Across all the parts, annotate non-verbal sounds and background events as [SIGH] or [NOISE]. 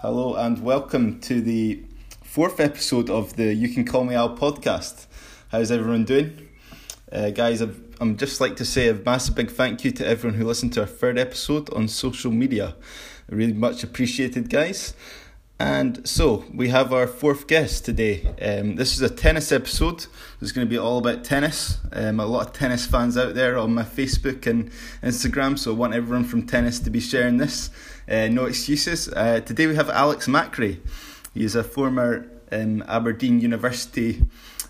Hello and welcome to the fourth episode of the You Can Call Me Al podcast. How's everyone doing? Uh, guys, I've, I'm just like to say a massive big thank you to everyone who listened to our third episode on social media. Really much appreciated, guys. And so we have our fourth guest today. Um, this is a tennis episode. It's going to be all about tennis. Um, a lot of tennis fans out there on my Facebook and Instagram, so I want everyone from tennis to be sharing this. Uh, no excuses. Uh, today we have Alex Macri. He's a former um, Aberdeen University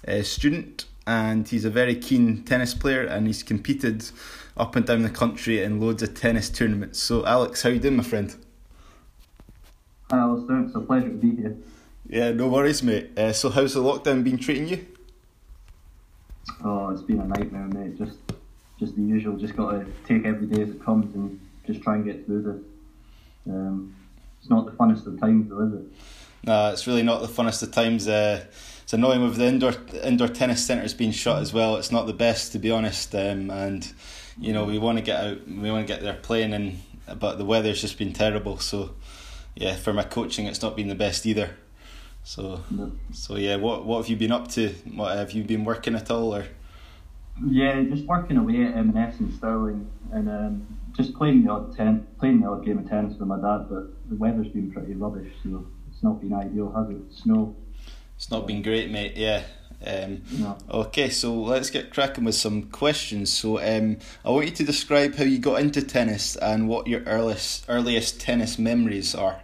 uh, student, and he's a very keen tennis player, and he's competed up and down the country in loads of tennis tournaments. So, Alex, how you doing, my friend? Hi Alistair, it's a pleasure to be here. Yeah, no worries, mate. Uh, so, how's the lockdown been treating you? Oh, it's been a nightmare, mate. Just, just the usual. Just got to take every day as it comes and just try and get through this. Um, it's not the funnest of times, though, is it? Nah, it's really not the funnest of times. Uh, it's annoying with the indoor indoor tennis centres being shut as well. It's not the best, to be honest. Um, and you know, we want to get out, we want to get there playing, and but the weather's just been terrible. So yeah, for my coaching, it's not been the best either. So, No. so yeah, what what have you been up to? What have you been working at all, or? Yeah, just working away at M&S in Stirling and um, just playing the odd ten, playing the odd game of tennis with my dad. But the weather's been pretty rubbish, so it's not been ideal, has it? Snow, It's not been great, mate. Yeah. Um, know. okay, so let's get cracking with some questions. So, um, I want you to describe how you got into tennis and what your earliest earliest tennis memories are.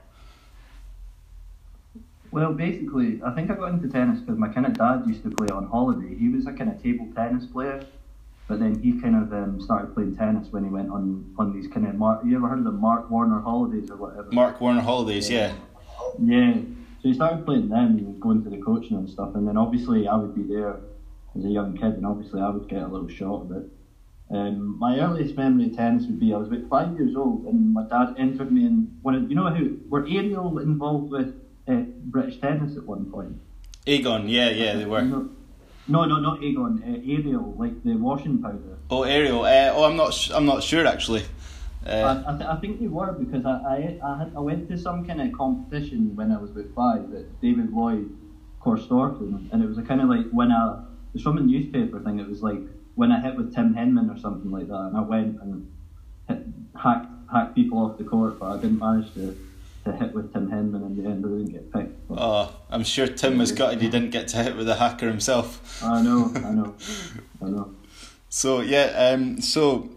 Well, basically, I think I got into tennis because my kind of dad used to play on holiday. He was a kind of table tennis player, but then he kind of um, started playing tennis when he went on on these kind of Mark. You ever heard of the Mark Warner holidays or whatever? Mark Warner holidays, yeah. Yeah. So he started playing them and going to the coaching and stuff, and then obviously I would be there as a young kid, and obviously I would get a little shot of it. Um, my earliest memory of tennis would be I was about five years old, and my dad entered me in one of you know who were Ariel involved with uh, British tennis at one point. Aegon, yeah, yeah, they were. No, no, no not Aegon. Uh, Ariel, like the washing powder. Oh, Ariel. Uh, oh, I'm not. Sh- I'm not sure actually. Uh, I, I, th- I think they were because I I, I, had, I went to some kind of competition when I was about five at David Lloyd Corstorphine, and it was a kind of like when I it was from a newspaper thing. It was like when I hit with Tim Henman or something like that, and I went and hit, hacked hacked people off the court, but I didn't manage to, to hit with Tim Henman in the end. I didn't get picked. Oh, I'm sure Tim was gutted he didn't get to hit with the hacker himself. I know, I know, I know. [LAUGHS] So yeah, um, so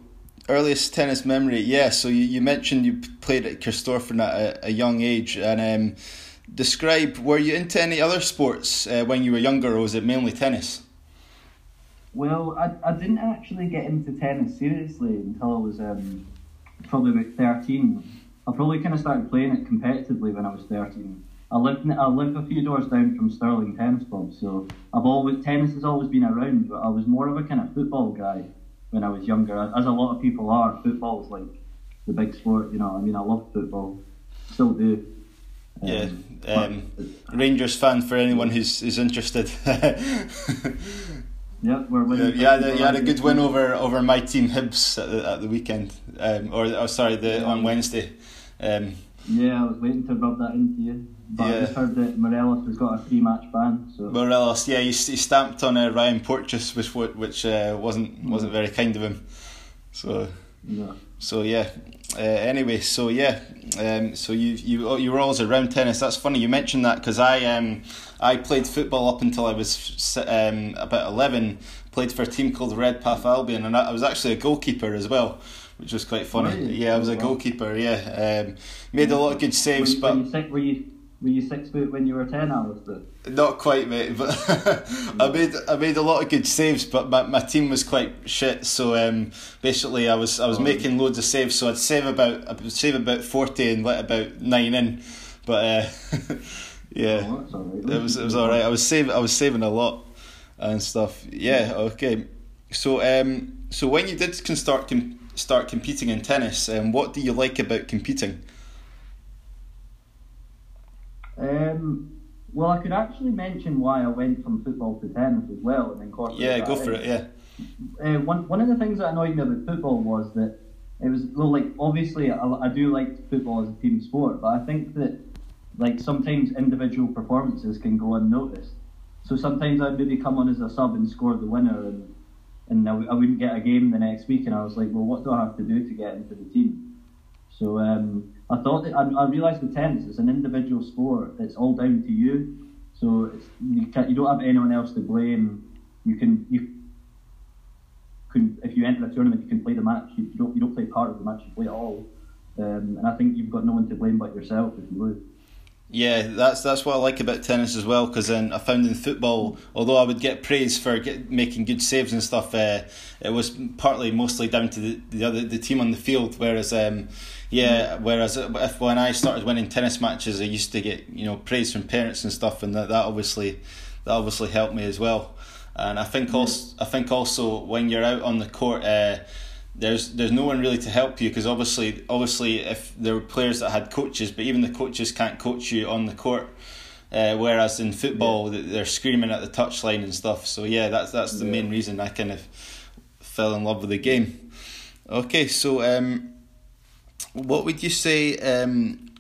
earliest tennis memory, yeah. So you, you mentioned you played at Corstorphine at a, a young age, and um, describe were you into any other sports uh, when you were younger, or was it mainly tennis? Well, I, I didn't actually get into tennis seriously until I was um, probably about 13. I probably kind of started playing it competitively when I was 13. I lived I live a few doors down from Stirling Tennis Club, so I've always tennis has always been around, but I was more of a kind of football guy when I was younger, as a lot of people are. Football's like the big sport, you know. I mean, I love football, still do. Yeah, but- um, Rangers fan for anyone who's who's interested. [LAUGHS] yeah, we're winning. a, you had a good win over over my team Hibs at the, at the weekend, um, or oh, sorry, the on Wednesday. Um, Yeah, I was waiting to rub that into you. But I just heard that Morelos has got a three match ban. So Morelos, yeah, he, he stamped on uh, Ryan Porteous, which which uh, wasn't wasn't very kind of him. So yeah. so yeah. Uh, anyway, so yeah, um, so you you you were always around tennis. That's funny you mentioned that because I um I played football up until I was um about eleven. Played for a team called Redpath Albion, and I, was actually a goalkeeper as well, which was quite funny. Really? Yeah, I was a goalkeeper. Yeah, um, made a lot of good saves, were, but you, were, you six, were you were you six foot when you were ten, Alistair? Not quite, mate. But [LAUGHS] I made I made a lot of good saves, but my, my team was quite shit. So um, basically, I was I was Oh. making loads of saves. So I'd save about I would save about forty and let about nine in. But uh, [LAUGHS] yeah, Oh, that's all right. it was it was all right. I was saving I was saving a lot and stuff. Yeah, okay. So um, so when you did can start com- start competing in tennis, um, what do you like about competing? Um, well, I could actually mention why I went from football to tennis as well, and then Yeah, go for in. it. Yeah. Uh, one one of the things that annoyed me about football was that it was well, like obviously I, I do like football as a team sport, but I think that like sometimes individual performances can go unnoticed. So sometimes I'd maybe come on as a sub and score the winner, and and I, I wouldn't get a game the next week, and I was like, well, what do I have to do to get into the team? So um, I thought that, I, I realised with tennis, it's an individual sport. It's all down to you. So you, can, you don't have anyone else to blame. You can you can if you enter a tournament, you can play the match. You, don't you don't play part of the match. You play it all. Um, and I think you've got no one to blame but yourself if you lose. Yeah, that's that's what I like about tennis as well. Because then I found in football, although I would get praise for get, making good saves and stuff, uh, it was partly mostly down to the the other the team on the field. Whereas, um, yeah, whereas if when I started winning tennis matches, I used to get you know praise from parents and stuff, and that, that obviously that obviously helped me as well. And I think also I think also when you're out on the court. Uh, there's there's no one really to help you because obviously obviously if there were players that had coaches, but even the coaches can't coach you on the court. Uh, whereas in football, yeah. they're screaming at the touchline and stuff. So yeah, that's that's the yeah. main reason I kind of fell in love with the game. Okay, so um, what would you say um,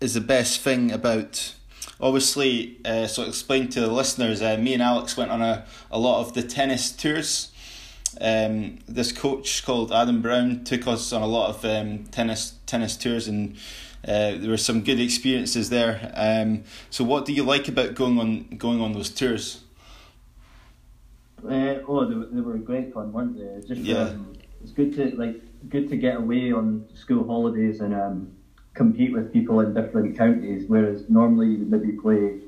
is the best thing about? Obviously, uh, so explain to the listeners. Uh, me and Alex went on a, a lot of the tennis tours um, this coach called Adam Brown took us on a lot of um, tennis tennis tours and uh, there were some good experiences there. Um, so, what do you like about going on going on those tours? Uh, oh, they, they were great fun, weren't they? Just yeah. Um, it's good to like good to get away on school holidays and um, compete with people in different counties. Whereas normally you maybe play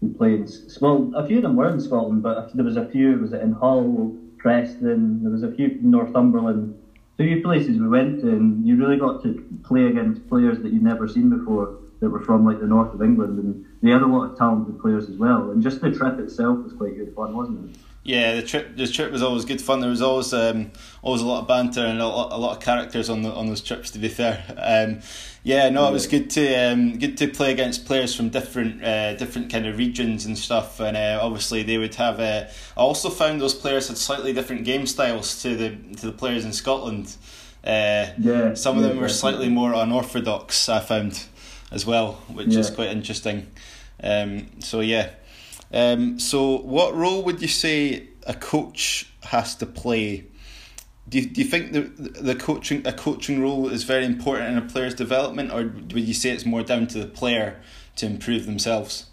we play in well, a few of them were in Scotland, but there was a few. Was it in Hull? Preston, there was a few Northumberland, a few places we went to, and you really got to play against players that you'd never seen before that were from like the north of England, and they had a lot of talented players as well. And just the trip itself was quite good fun, wasn't it? Yeah, the trip the trip was always good fun. There was always um, always a lot of banter and a lot, a lot of characters on the on those trips. To be fair, um, yeah, no, it was good to um, good to play against players from different uh, different kind of regions and stuff. And uh, obviously, they would have. Uh, I also found those players had slightly different game styles to the to the players in Scotland. Uh, yeah, some of them were slightly more unorthodox. I found as well, which yeah. is quite interesting. Um, so yeah. Um, so, what role would you say a coach has to play? Do you, do you think the the coaching a coaching role is very important in a player's development, or would you say it's more down to the player to improve themselves?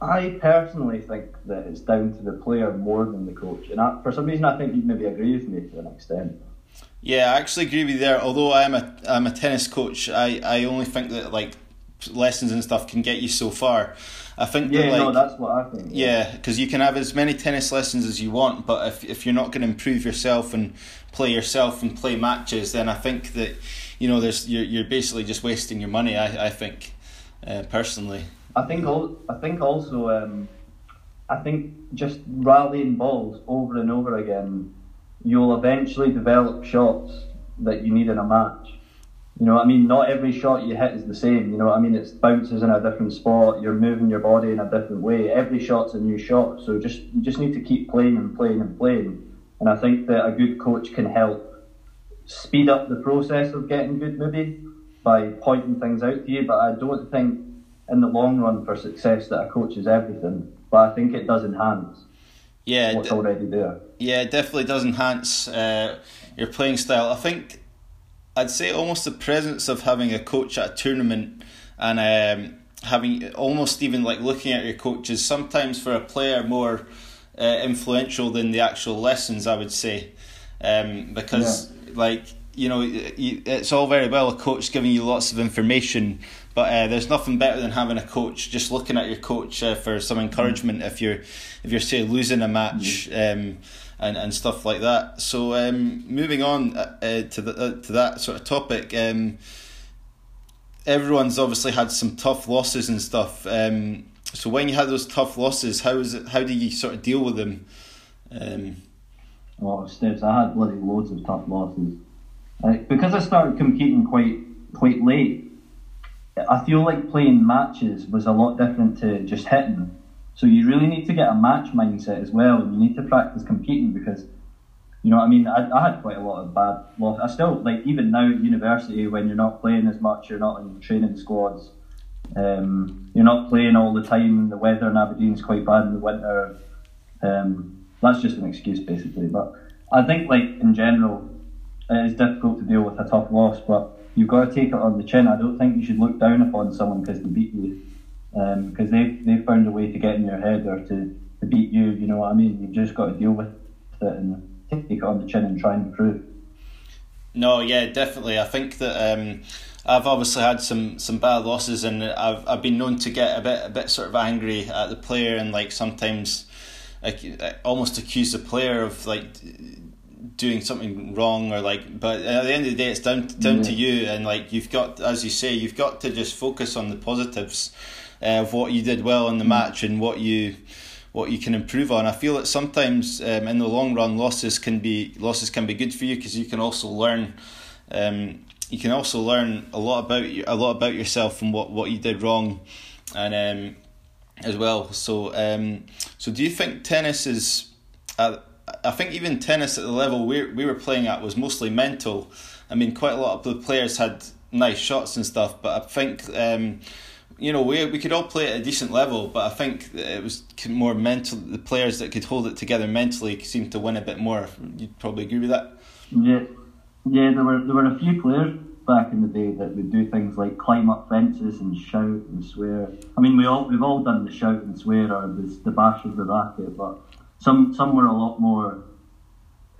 I personally think that it's down to the player more than the coach, and I, for some reason, I think you'd maybe agree with me to an extent. Yeah, I actually agree with you there. Although I'm a I'm a tennis coach, I, I only think that like lessons and stuff can get you so far. I think yeah, like, no, that's what I think. Yeah, because yeah, you can have as many tennis lessons as you want, but if if you're not going to improve yourself and play yourself and play matches, then I think that you know there's you're you're basically just wasting your money. I I think uh, personally. I think al- I think also um, I think just rallying balls over and over again, you'll eventually develop shots that you need in a match you know, I mean, not every shot you hit is the same. You know, I mean, It bounces in a different spot. You're moving your body in a different way. Every shot's a new shot. So just you just need to keep playing and playing and playing. And I think that a good coach can help speed up the process of getting good, maybe by pointing things out to you. But I don't think in the long run for success that a coach is everything. But I think it does enhance. Yeah, what's d- already there. Yeah, it definitely does enhance uh, your playing style. I think I'd say almost the presence of having a coach at a tournament and um, having almost even like looking at your coaches sometimes for a player more uh, influential than the actual lessons. I would say um, because yeah. like you know it's all very well a coach giving you lots of information but uh, there's nothing better than having a coach just looking at your coach uh, for some encouragement if you're if you're say losing a match um, and, and stuff like that. So um, moving on uh, uh, to the uh, to that sort of topic, um, everyone's obviously had some tough losses and stuff. Um, so when you had those tough losses, how is it? How do you sort of deal with them? Um, oh, steps! I had bloody loads of tough losses. because I started competing quite quite late. I feel like playing matches was a lot different to just hitting. So you really need to get a match mindset as well, you need to practice competing because you know what I mean? I, I had quite a lot of bad loss. I still like even now at university when you're not playing as much, you're not in training squads. Um, you're not playing all the time. The weather in Aberdeen is quite bad in the winter. Um, that's just an excuse basically. But I think like in general, it is difficult to deal with a tough loss. But you've got to take it on the chin. I don't think you should look down upon someone because they beat you, because um, they've they've found a way to get in your head or to, to beat you. You know what I mean? You've just got to deal with it and take it on the chin and try and improve. No, yeah, definitely. I think that um, I've obviously had some, some bad losses, and I've I've been known to get a bit a bit sort of angry at the player, and like sometimes, like almost accuse the player of like doing something wrong or like. But at the end of the day, it's down down yeah. to you, and like you've got, as you say, you've got to just focus on the positives uh, of what you did well in the mm. match and what you what you can improve on. I feel that sometimes um, in the long run, losses can be losses can be good for you because you can also learn. Um, you can also learn a lot about you, a lot about yourself and what, what you did wrong, and um, as well. So um, so do you think tennis is? Uh, I think even tennis at the level we we were playing at was mostly mental. I mean, quite a lot of the players had nice shots and stuff, but I think um, you know, we we could all play at a decent level, but I think it was more mental. The players that could hold it together mentally seemed to win a bit more. You'd probably agree with that. Yeah, yeah. There were there were a few players back in the day that would do things like climb up fences and shout and swear. I mean, we all we've all done the shout and swear or the the bash of the racket, but some some were a lot more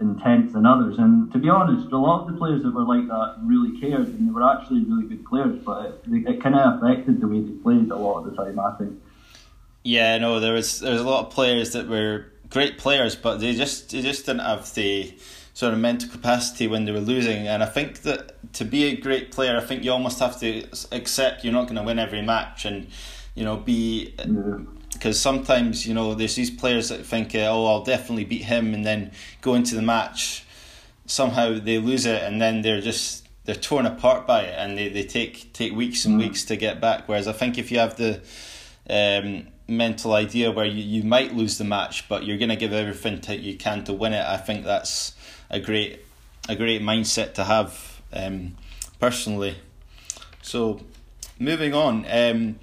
intense than others. And to be honest, a lot of the players that were like that really cared, and they were actually really good players. But it, it kind of affected the way they played a lot of the time. I think. Yeah, no, there was there was a lot of players that were great players, but they just they just didn't have the sort of mental capacity when they were losing. And I think that to be a great player, I think you almost have to accept you're not going to win every match, and you know be. Yeah because sometimes you know there's these players that think uh, oh I'll definitely beat him and then go into the match somehow they lose it and then they're just they're torn apart by it and they, they take take weeks and mm. weeks to get back whereas I think if you have the um, mental idea where you, you might lose the match but you're going to give everything that you can to win it I think that's a great a great mindset to have um, personally so moving on um,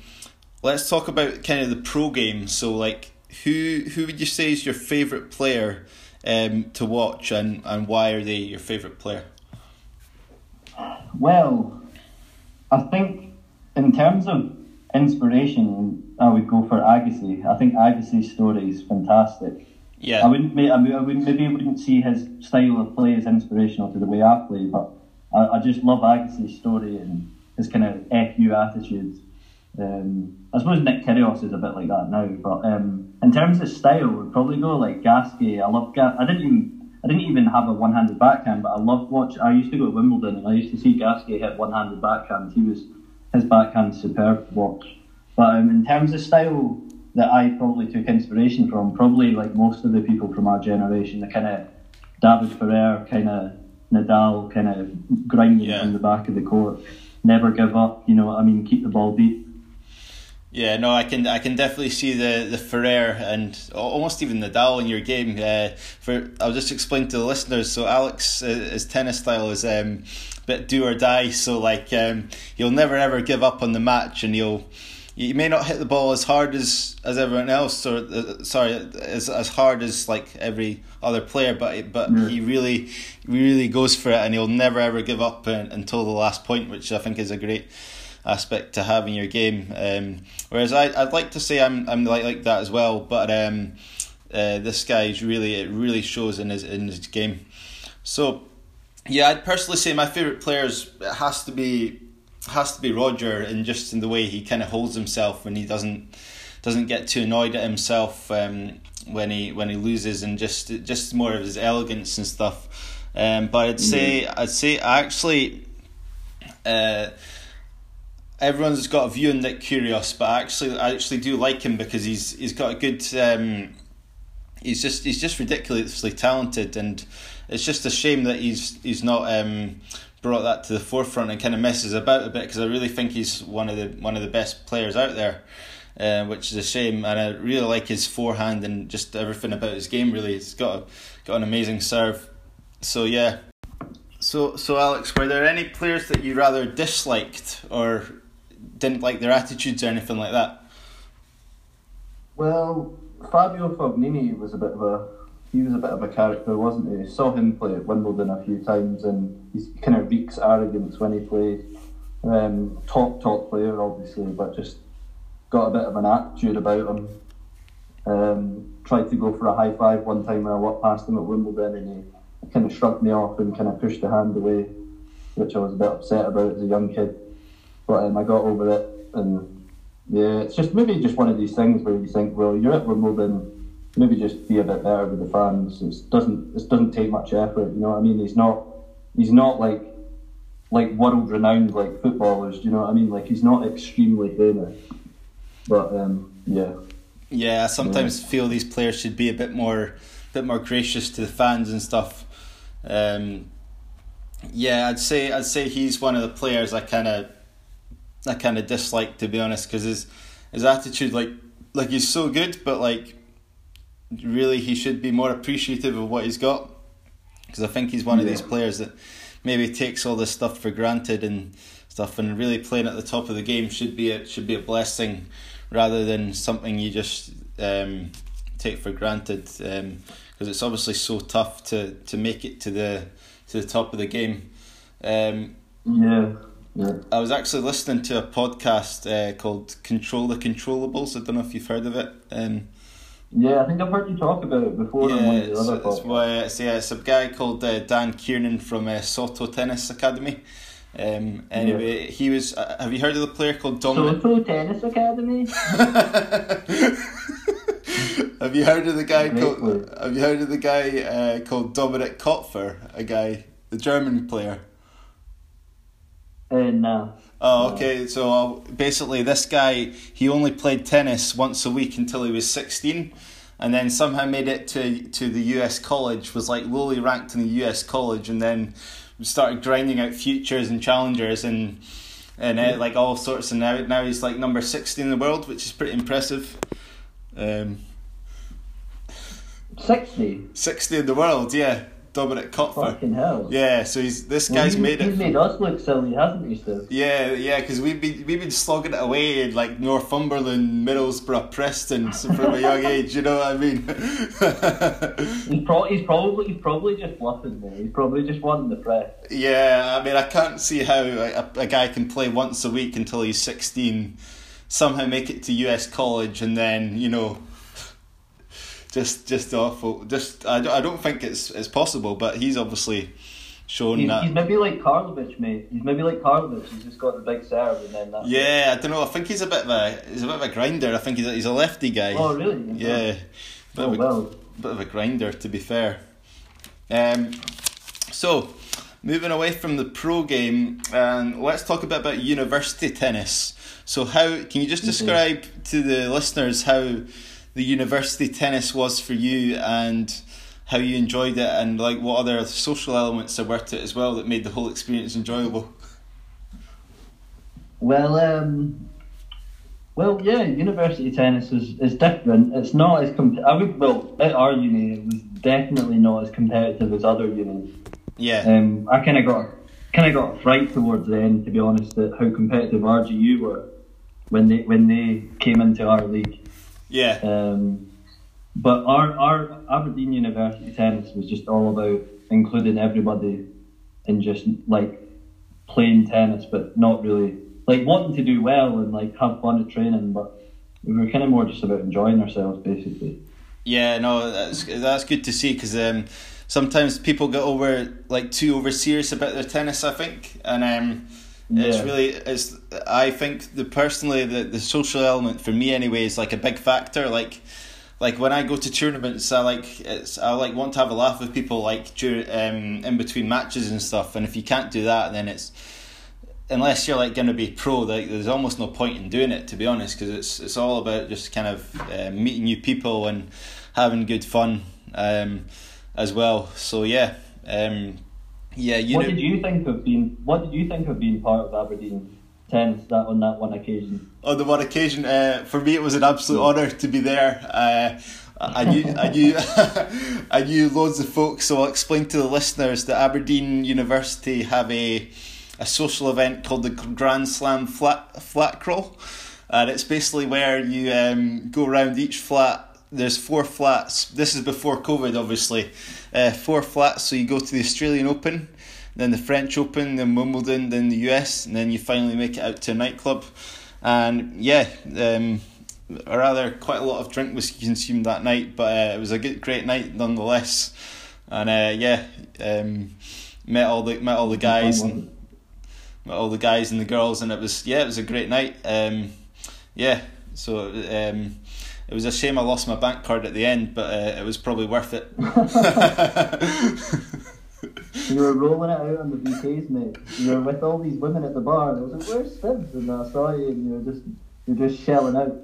let's talk about kind of the pro game. So, like, who who would you say is your favorite player um, to watch, and and why are they your favorite player? Well, I think in terms of inspiration, I would go for Agassi. I think Agassi's story is fantastic. Yeah. I wouldn't. I, mean, I would maybe I wouldn't see his style of play as inspirational to the way I play, but I, I just love Agassi's story and his kind of fu attitude. Um, I suppose Nick Kyrgios is a bit like that now, but um, in terms of style, would probably go like Gasquet. I love. Ga- I didn't even. I didn't even have a one-handed backhand, but I loved watch. I used to go to Wimbledon and I used to see Gasquet hit one-handed backhands. He was his backhand superb to watch. But um, in terms of style that I probably took inspiration from, probably like most of the people from our generation, the kind of David Ferrer, kind of Nadal, kind of grinding yeah. on the back of the court, never give up. You know what I mean? Keep the ball deep yeah, no, I can I can definitely see the the Ferrer and almost even Nadal in your game. Uh, for I'll just explain to the listeners. So Alex, uh, his tennis style is um, a bit do or die. So like um, he'll never ever give up on the match, and he'll he may not hit the ball as hard as as everyone else, or uh, sorry, as as hard as like every other player, but but yeah. he really really goes for it, and he'll never ever give up until the last point, which I think is a great aspect to have in your game. Um, whereas I, I'd like to say I'm I'm like like that as well, but um, uh, this guy is really it really shows in his in his game. So yeah, I'd personally say my favorite players has to be has to be Roger, and just in the way he kind of holds himself when he doesn't doesn't get too annoyed at himself um, when he when he loses, and just just more of his elegance and stuff. Um, but I'd say I'd say actually. Uh, everyone's got a view on Nick Kyrgios, but I actually I actually do like him because he's he's got a good. Um, he's just he's just ridiculously talented, and it's just a shame that he's he's not um, brought that to the forefront and kind of messes about a bit because I really think he's one of the one of the best players out there. Uh, which is a shame, and I really like his forehand and just everything about his game. Really, he's got a, got an amazing serve. so yeah. So so Alex, were there any players that you rather disliked or didn't like their attitudes or anything like that? Well, Fabio Fognini was a bit of a he was a bit of a character, wasn't he? Saw him play at Wimbledon a few times, and he kind of reeks arrogance when he plays. Um, top top player, obviously, but just got a bit of an attitude about him. Um, tried to go for a high five one time when I walked past him at Wimbledon, and he kind of shrugged me off and kind of pushed the hand away, which I was a bit upset about as a young kid. But um, I got over it, and yeah, it's just maybe just one of these things where you think, well, you're at Wimbledon maybe just be a bit better with the fans. It doesn't it doesn't take much effort. You know what I mean? He's not he's not like like world renowned like footballers. Do you know what I mean? Like he's not extremely famous. But um, yeah. Yeah, I sometimes yeah. feel these players should be a bit more bit more gracious to the fans and stuff. Um, yeah, I'd say I'd say he's one of the players I kind of I kind of dislike to be honest because his his attitude like like he's so good but like really he should be more appreciative of what he's got because I think he's one yeah. of these players that maybe takes all this stuff for granted and stuff and really playing at the top of the game should be a, should be a blessing rather than something you just um, take for granted because um, it's obviously so tough to, to make it to the to the top of the game. Um, yeah. Yeah. I was actually listening to a podcast uh, called Control the Controllables. I don't know if you've heard of it. Um, yeah, I think I've heard you talk about it before. Yeah, it's, it's, why, it's, yeah, it's a guy called uh, Dan Kiernan from uh, Soto Tennis Academy. Um, anyway, yeah. he was. Uh, have you heard of the player called Dominic? Soto Tennis Academy. [LAUGHS] have you heard of the guy called? Have you heard of the guy uh, called Dominik Koepfer? A guy, the German player. Uh, no. Oh, okay. So uh, basically, this guy he only played tennis once a week until he was sixteen, and then somehow made it to to the U.S. college. Was like lowly ranked in the U.S. college, and then started grinding out futures and challengers and and uh, like all sorts. And now now he's like number sixty in the world, which is pretty impressive. Um, 60? 60 in the world, yeah. Dominik Koepfer. Fucking hell. Yeah, so he's this well, guy's made it. He's made us look silly, hasn't he, Steve? Yeah, yeah, because we've been we've been slogging it away in like Northumberland, Middlesbrough, Preston from a young age. You know what I mean? [LAUGHS] he's, pro- he's probably he's probably just bluffing there. He's probably just wanting the press. Yeah, I mean, I can't see how a, a guy can play once a week until he's sixteen, somehow make it to US college, and then you know just just awful. Just I, I don't think it's it's possible, but he's obviously shown he's, that. He's maybe like Karlovic, mate. He's maybe like Karlovic. He's just got the big serve and then that. Yeah, I don't know. I think he's a bit of a he's a bit of a grinder. I think he's a, he's a lefty guy. Oh really? Yeah, bit oh, of a, well. bit of a grinder to be fair. Um, so moving away from the pro game, and let's talk a bit about university tennis. So how can you just describe mm-hmm. to the listeners how the university tennis was for you and how you enjoyed it and like what other social elements there were to it as well that made the whole experience enjoyable. Well, um, well, yeah, university tennis is, is different. It's not as com- I would well at our uni it was definitely not as competitive as other unis. Yeah. Um, I kind of got kind of got a fright towards the end, to be honest, at how competitive RGU were when they when they came into our league. Yeah. Um, but our our Aberdeen University tennis was just all about including everybody and just like playing tennis, but not really like wanting to do well and like have fun at training. But we were kind of more just about enjoying ourselves, basically. Yeah, no, that's that's good to see because um, sometimes people get over like too over serious about their tennis. I think, and um, yeah. It's really it's I think the personally the, the social element for me anyway is like a big factor. Like like when I go to tournaments, I like it's I like want to have a laugh with people like during um in between matches and stuff. And if you can't do that, then it's unless you're like going to be pro, like there's almost no point in doing it to be honest, because it's it's all about just kind of uh, meeting new people and having good fun um, as well. So yeah, um, yeah, you what know, did you think of being? What did you think of being part of Aberdeen tennis that on that one occasion? On the one occasion, uh, for me, it was an absolute honour to be there. Uh, I knew, I knew, [LAUGHS] I knew loads of folks. So I'll explain to the listeners that Aberdeen University have a a social event called the Grand Slam Flat Flat Crawl, and it's basically where you um, go around each flat. There's four flats. This is before COVID, obviously. Uh, four flats. So you go to the Australian Open, then the French Open, then Wimbledon, then the US, and then you finally make it out to a nightclub. And yeah, um, rather quite a lot of drink was consumed that night, but uh, it was a good, great night nonetheless. And uh, yeah, um, met all the met all the guys and met all the guys and the girls, and it was yeah, it was a great night. Um, yeah, so um, it was a shame I lost my bank card at the end, but uh, it was probably worth it. [LAUGHS] you were rolling it out on the VKs, mate. You were with all these women at the bar, and I was like, "Where's Sibs?" And I saw you, and you were just you're just shelling out.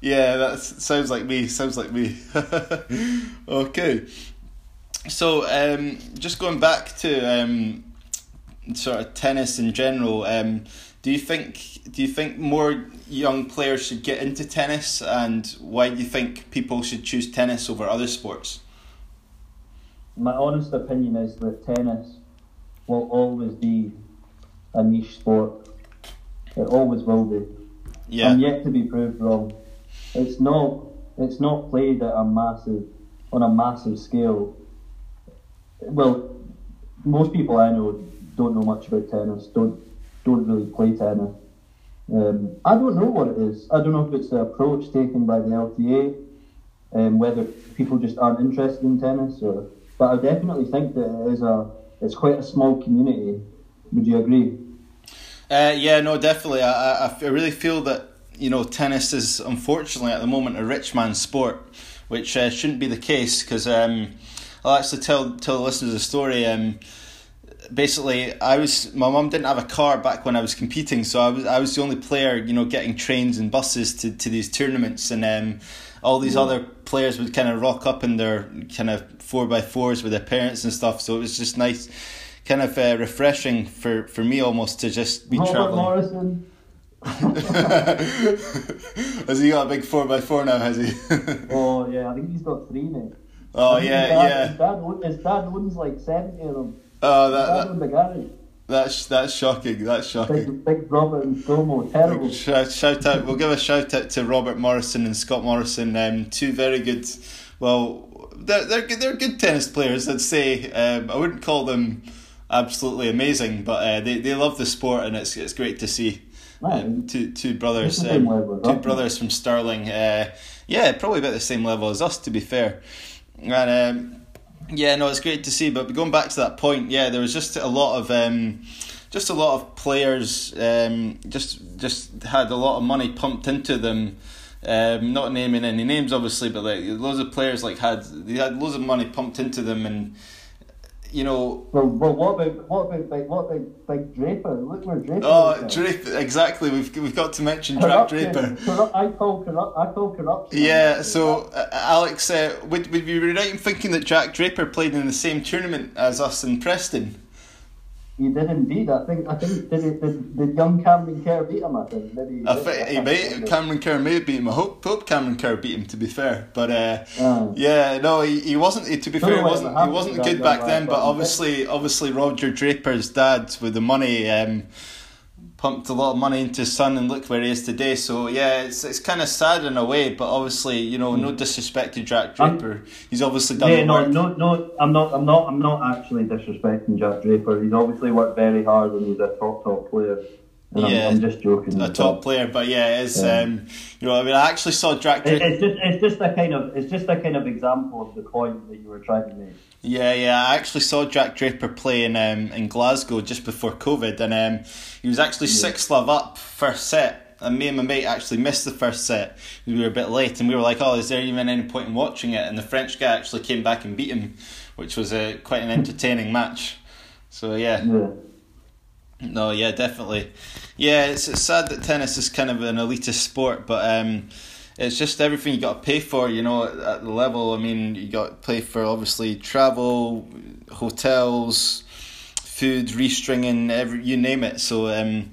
Yeah, that sounds like me. Sounds like me. [LAUGHS] okay, so um, just going back to um, sort of tennis in general. Um, do you think do you think more young players should get into tennis, and why do you think people should choose tennis over other sports? My honest opinion is that tennis will always be a niche sport. It always will be. Yeah. I'm yet to be proved wrong. It's not. It's not played at a massive, on a massive scale. Well, most people I know don't know much about tennis. Don't don't really play tennis. Um, I don't know what it is. I don't know if it's the approach taken by the LTA, um, whether people just aren't interested in tennis, or. But I definitely think that it is a. It's quite a small community. Would you agree? Uh, yeah, no, definitely. I, I, I really feel that you know tennis is unfortunately at the moment a rich man's sport, which uh, shouldn't be the case because um, I'll actually tell tell the listeners a story. Um, basically I was my mum didn't have a car back when I was competing, so I was I was the only player you know getting trains and buses to, to these tournaments, and um, all these yeah. other players would kind of rock up in their kind of four by fours with their parents and stuff. So it was just nice, kind of uh, refreshing for, for me almost to just be Robert traveling. Morrison. [LAUGHS] has he got a big four by four now? Has he? [LAUGHS] oh yeah, I think he's got three now. Oh yeah, his dad, yeah. His dad, his dad owns like seventy of them. Oh, that, that, that's that's shocking. That's shocking. Big, big Robert and Como, terrible. Shout, shout out! We'll give a shout out to Robert Morrison and Scott Morrison. Um, two very good. Well, they're they're good, they're good tennis players. I'd say. Um, I wouldn't call them absolutely amazing, but uh, they they love the sport, and it's it's great to see. Um, two two brothers, um, two brothers from Stirling. Uh, yeah, probably about the same level as us, to be fair. And um, yeah, no, it's great to see. But going back to that point, yeah, there was just a lot of um, just a lot of players um, just just had a lot of money pumped into them. Um, not naming any names, obviously, but like loads of players like had they had loads of money pumped into them, and you know. Well, well, what about what about big what about big Draper? Look where Draper. Oh, Draper! Exactly. We've we've got to mention Jack Draper. I call corrupt. I call corruption. Yeah. So, uh, Alex, uh, would would you be right in thinking that Jack Draper played in the same tournament as us in Preston? He did indeed. I think. I think did, did, did young Cameron Kerr beat him? I think maybe. I think he may. Cameron Kerr may have beat him. I hope, hope Cameron Kerr beat him. To be fair, but uh, uh, yeah, no, he, he wasn't. To be fair, he wasn't. He wasn't good back then. But obviously, obviously, Roger Draper's dad with the money. Um, pumped a lot of money into his son and look where he is today. So yeah, it's it's kind of sad in a way, but obviously you know no hmm. disrespect to Jack Draper. I'm, he's obviously done. Yeah, no, work. no, no. I'm not. I'm not. I'm not actually disrespecting Jack Draper. He's obviously worked very hard and he's a top top player. And yeah, I'm, I'm, just joking. A top player, but yeah, it's yeah. um, you know, I mean, I actually saw Jack. Draper. It's just, it's just a kind of, it's just a kind of example of the point that you were trying to make. Yeah, yeah. I actually saw Jack Draper play in um, in Glasgow just before COVID, and um, he was actually yeah. six love up first set. And me and my mate actually missed the first set. We were a bit late, and we were like, "Oh, is there even any point in watching it?" And the French guy actually came back and beat him, which was a quite an entertaining match. So yeah. yeah. No, yeah, definitely. Yeah, it's, it's sad that tennis is kind of an elitist sport, but um, it's just everything you got to pay for. You know, at the level. I mean, you got to pay for obviously travel, hotels, food, restringing, every you name it. So um,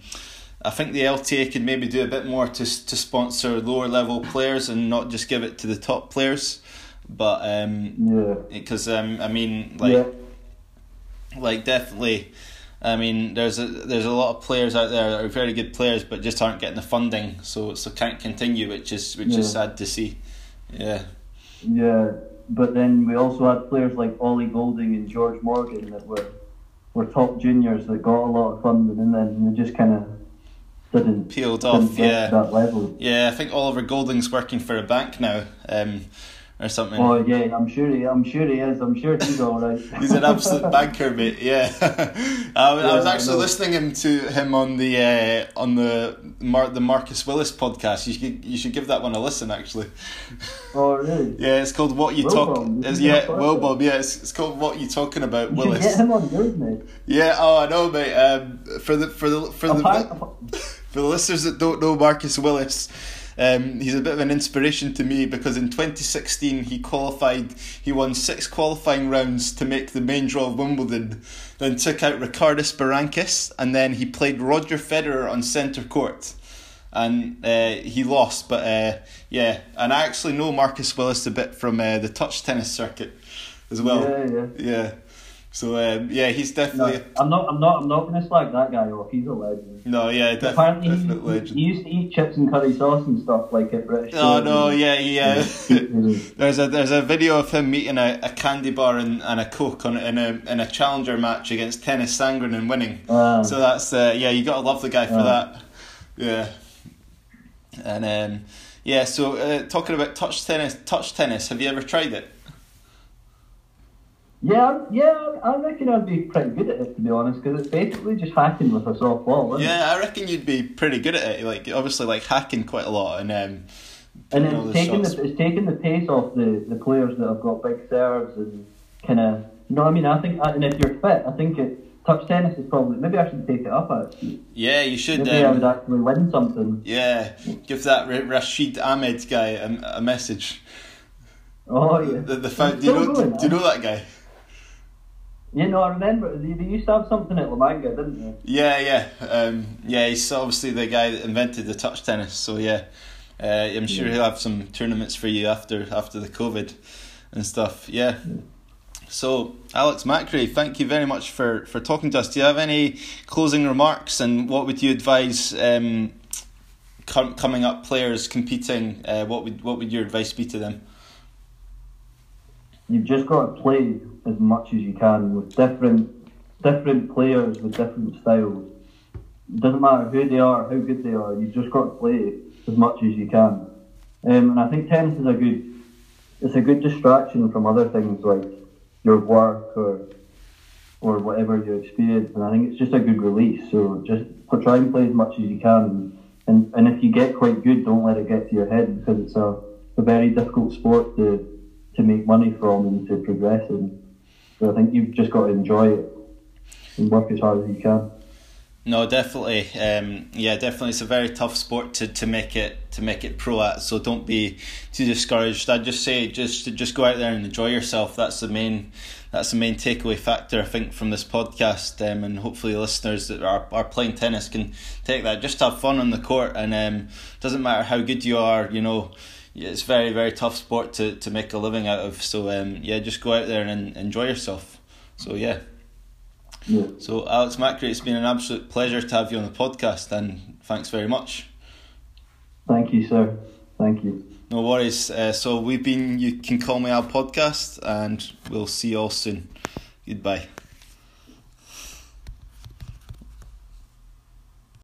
I think the LTA could maybe do a bit more to to sponsor lower level players and not just give it to the top players. but um, Yeah. because um, I mean, like, yeah. like definitely. I mean, there's a there's a lot of players out there that are very good players, but just aren't getting the funding, so so can't continue, which is which is sad to see. Yeah, Yeah, but then we also had players like Ollie Golding and George Morgan that were were top juniors that got a lot of funding, and then they just kind of didn't peeled didn't off. Yeah, that level. yeah. I think Oliver Golding's working for a bank now, um, or something. Oh yeah, I'm sure he, I'm sure he is. I'm sure he's all right. [LAUGHS] He's an absolute [LAUGHS] banker, mate. Yeah, [LAUGHS] I, was- I was Yeah, I actually listening him to him on the uh, on the Mar- the Marcus Willis podcast. You should you should give that one a listen. Actually, oh really? yeah, it's called What You Will Talk. Bob, It's, yeah, Will Bob. Yeah, it's, it's called What You Talking About, You Willis. get him on yours, mate. Yeah, oh, I know, mate. Um, for the for the for the for the listeners that don't know Marcus Willis, um, he's a bit of an inspiration to me because in 2016 he qualified, he won six qualifying rounds to make the main draw of Wimbledon, then took out Ricardas Berankis, and then he played Roger Federer on centre court. And uh, he lost, but uh, yeah, and I actually know Marcus Willis a bit from uh, the touch tennis circuit as well. Yeah, yeah. Yeah. So um, yeah, he's No, definitely I'm not. I'm not. I'm not going to slag that guy off. He's a legend. no, yeah, def- Apparently, definite he, legend. he used to eat chips and curry sauce and stuff like at British. Oh no, yeah, yeah. Mhm. [LAUGHS] there's a there's a video of him meeting a, a candy bar and, and a coke on in a in a challenger match against Tennys Sandgren and winning. Ah. So that's uh, yeah, you gotta love the guy for Ah. that. Yeah. And um, yeah, so uh, talking about touch tennis, touch tennis. Have you ever tried it? Yeah, yeah, I reckon I'd be pretty good at it to be honest, because it's basically just hacking with a soft ball, isn't it? Yeah, I reckon you'd be pretty good at it. Like obviously, like hacking quite a lot and um, And it's taking shots. the it's taking the pace off the, the players that have got big serves and kind of you know what I mean. I think and if you're fit, I think it touch tennis is probably maybe I should take it up actually. Yeah, you should. Maybe I Um, would actually win something. yeah, give that Ra- Rashid Ahmed guy a, a message. Oh yeah, The, the It's do you know? going, do you know that guy? You know, I remember they, used to have something at La Manga, didn't they? Yeah, yeah, um, yeah. He's obviously the guy that invented the touch tennis. So yeah, uh, I'm sure Yeah. he'll have some tournaments for you after after the COVID and stuff. Yeah. So Alex Macri, thank you very much for for talking to us. Do you have any closing remarks, and what would you advise um, com- coming up players competing? Uh, what would what would your advice be to them? You've just got to play as much as you can with different different players with different styles. It doesn't matter who they are, how good they are. You've just got to play as much as you can. Um, and I think tennis is a good it's a good distraction from other things like your work or or whatever you experience. And I think it's just a good release. So just try and play as much as you can. And and if you get quite good, don't let it get to your head because it's a, a very difficult sport to to make money from and to progress in. So I think you've just got to enjoy it and work as hard as you can. No, definitely. Um, yeah, definitely. It's a very tough sport to, to make it to make it pro at. So don't be too discouraged. I'd just say just just go out there and enjoy yourself. That's the main that's the main takeaway factor I think from this podcast. Um, and hopefully listeners that are, are playing tennis can take that. Just have fun on the court, and um, doesn't matter how good you are. You know, it's very very tough sport to, to make a living out of. So um, yeah, just go out there and enjoy yourself. So yeah. Yeah. So, Alex Macri, it's been an absolute pleasure to have you on the podcast, and thanks very much. Thank you, sir. Thank you. No worries. Uh, so, we've been You Can Call Me Al podcast, and we'll see you all soon. Goodbye.